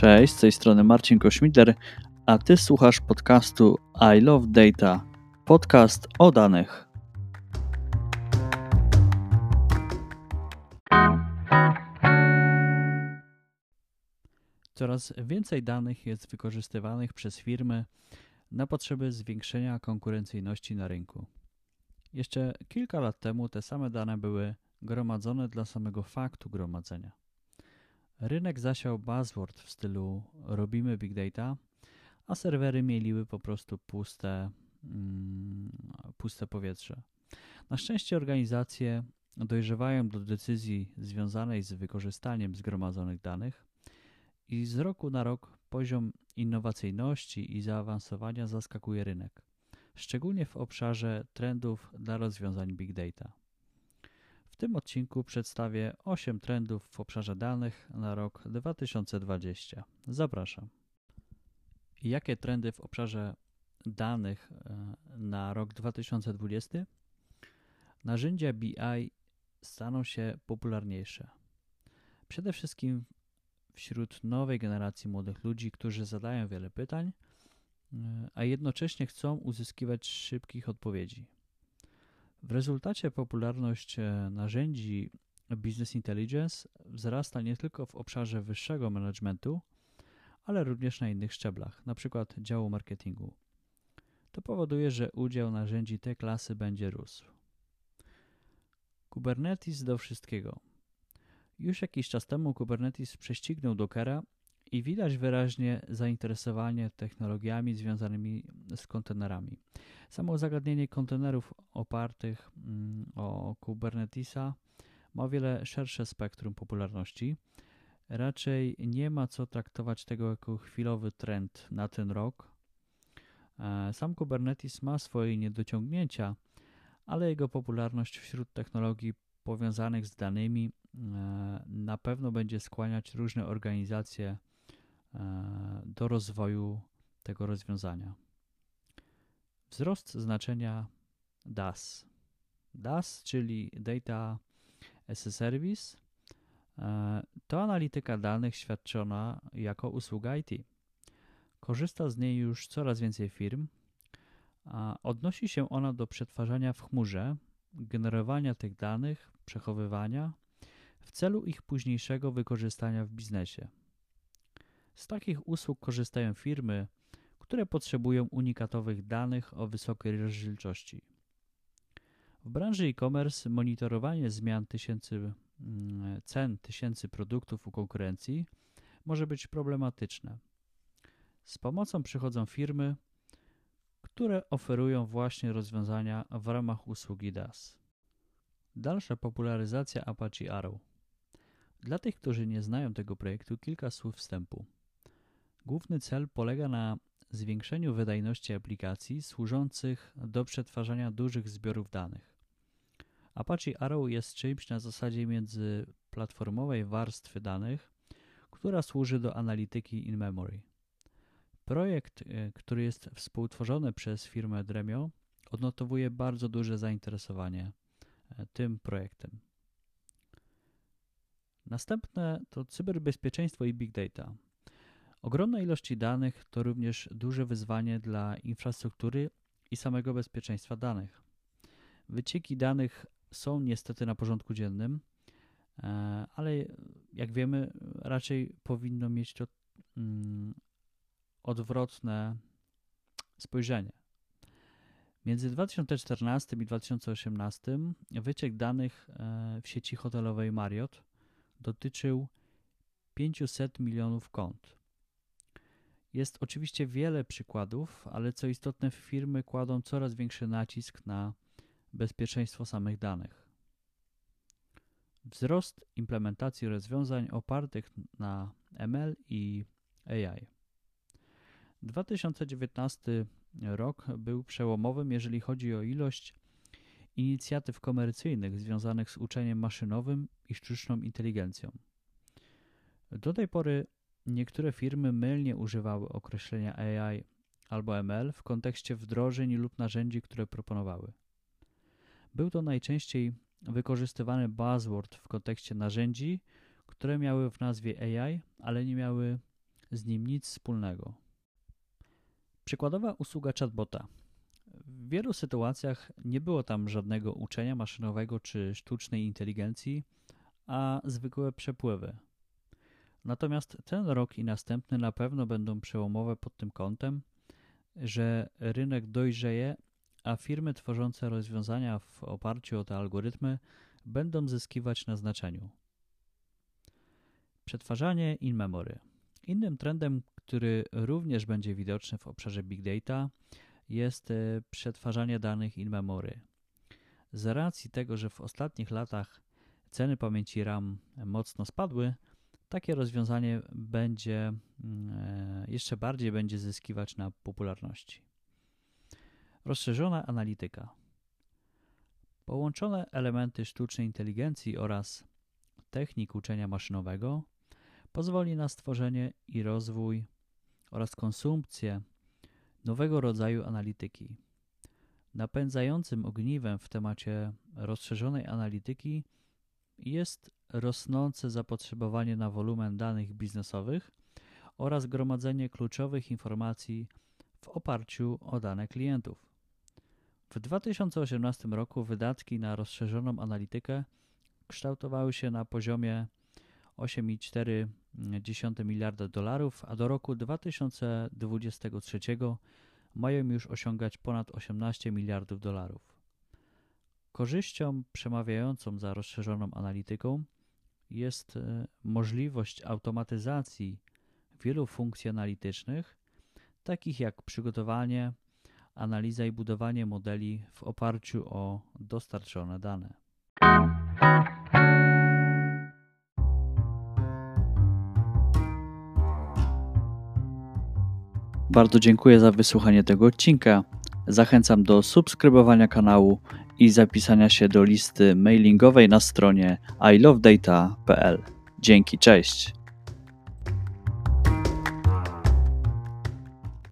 Cześć, z tej strony Marcin Kośmider, a ty słuchasz podcastu I Love Data. Podcast o danych. Coraz więcej danych jest wykorzystywanych przez firmy na potrzeby zwiększenia konkurencyjności na rynku. Jeszcze kilka lat temu te same dane były gromadzone dla samego faktu gromadzenia. Rynek zasiał buzzword w stylu robimy big data, a serwery mieliły po prostu puste, mm, puste powietrze. Na szczęście organizacje dojrzewają do decyzji związanej z wykorzystaniem zgromadzonych danych i z roku na rok poziom innowacyjności i zaawansowania zaskakuje rynek, szczególnie w obszarze trendów dla rozwiązań big data. Tym odcinku przedstawię 8 trendów w obszarze danych na rok 2020. Zapraszam. Jakie trendy w obszarze danych e, na rok 2020? Narzędzia BI staną się popularniejsze. Przede wszystkim wśród nowej generacji młodych ludzi, którzy zadają wiele pytań, e, a jednocześnie chcą uzyskiwać szybkich odpowiedzi. W rezultacie popularność e, narzędzi Business Intelligence wzrasta nie tylko w obszarze wyższego managementu, ale również na innych szczeblach, np. działu marketingu. To powoduje, że udział narzędzi tej klasy będzie rósł. Kubernetes do wszystkiego. Już jakiś czas temu Kubernetes prześcignął Dockera i widać wyraźnie zainteresowanie technologiami związanymi z kontenerami. Samo zagadnienie kontenerów opartych mm, o Kubernetesa ma o wiele szersze spektrum popularności. Raczej nie ma co traktować tego jako chwilowy trend na ten rok. E, sam Kubernetes ma swoje niedociągnięcia, ale jego popularność wśród technologii powiązanych z danymi e, na pewno będzie skłaniać różne organizacje do rozwoju tego rozwiązania. Wzrost znaczenia DAS. DAS, czyli Data as a Service, e, to analityka danych świadczona jako usługa IT. Korzysta z niej już coraz więcej firm. Odnosi się ona do przetwarzania w chmurze, generowania tych danych, przechowywania w celu ich późniejszego wykorzystania w biznesie. Z takich usług korzystają firmy, które potrzebują unikatowych danych o wysokiej rozdzielczości. W branży e-commerce monitorowanie zmian tysięcy, mm, cen tysięcy produktów u konkurencji może być problematyczne. Z pomocą przychodzą firmy, które oferują właśnie rozwiązania w ramach usługi DAS. Dalsza popularyzacja Apache Arrow. Dla tych, którzy nie znają tego projektu, kilka słów wstępu. Główny cel polega na zwiększeniu wydajności aplikacji służących do przetwarzania dużych zbiorów danych. Apache Arrow jest czymś na zasadzie międzyplatformowej warstwy danych, która służy do analityki in-memory. Projekt, e, który jest współtworzony przez firmę Dremio, odnotowuje bardzo duże zainteresowanie e, tym projektem. Następne to cyberbezpieczeństwo i big data. Ogromne ilości danych to również duże wyzwanie dla infrastruktury i samego bezpieczeństwa danych. Wycieki danych są niestety na porządku dziennym, e, ale jak wiemy, raczej powinno mieć to mm, odwrotne spojrzenie. Między 2014 i 2018 wyciek danych e, w sieci hotelowej Marriott dotyczył 500 milionów kont. Jest oczywiście wiele przykładów, ale co istotne, firmy kładą coraz większy nacisk na bezpieczeństwo samych danych. Wzrost implementacji rozwiązań opartych na ML i AI. 2019 rok był przełomowym, jeżeli chodzi o ilość inicjatyw komercyjnych związanych z uczeniem maszynowym i sztuczną inteligencją. Do tej pory Niektóre firmy mylnie używały określenia AI albo ML w kontekście wdrożeń lub narzędzi, które proponowały. Był to najczęściej wykorzystywany buzzword w kontekście narzędzi, które miały w nazwie AI, ale nie miały z nim nic wspólnego. Przykładowa usługa chatbota. W wielu sytuacjach nie było tam żadnego uczenia maszynowego czy sztucznej inteligencji, a zwykłe przepływy. Natomiast ten rok i następny na pewno będą przełomowe pod tym kątem, że rynek dojrzeje, a firmy tworzące rozwiązania w oparciu o te algorytmy będą zyskiwać na znaczeniu. Przetwarzanie in memory. Innym trendem, który również będzie widoczny w obszarze big data, jest e, przetwarzanie danych in memory. Z racji tego, że w ostatnich latach ceny pamięci RAM mocno spadły, takie rozwiązanie będzie mm, e, jeszcze bardziej będzie zyskiwać na popularności. Rozszerzona analityka. Połączone elementy sztucznej inteligencji oraz technik uczenia maszynowego pozwoli na stworzenie i rozwój oraz konsumpcję nowego rodzaju analityki. Napędzającym ogniwem w temacie rozszerzonej analityki jest rosnące zapotrzebowanie na wolumen danych biznesowych oraz gromadzenie kluczowych informacji w oparciu o dane klientów. W 2018 roku wydatki na rozszerzoną analitykę kształtowały się na poziomie 8,4 miliarda dolarów, a do roku 2023 mają już osiągać ponad 18 miliardów dolarów. Korzyścią przemawiającą za rozszerzoną analityką jest e, możliwość automatyzacji wielu funkcji analitycznych, takich jak przygotowanie, analiza i budowanie modeli w oparciu o dostarczone dane. Bardzo dziękuję za wysłuchanie tego odcinka. Zachęcam do subskrybowania kanału i zapisania się do listy mailingowej na stronie ilovedata.pl. Dzięki, cześć.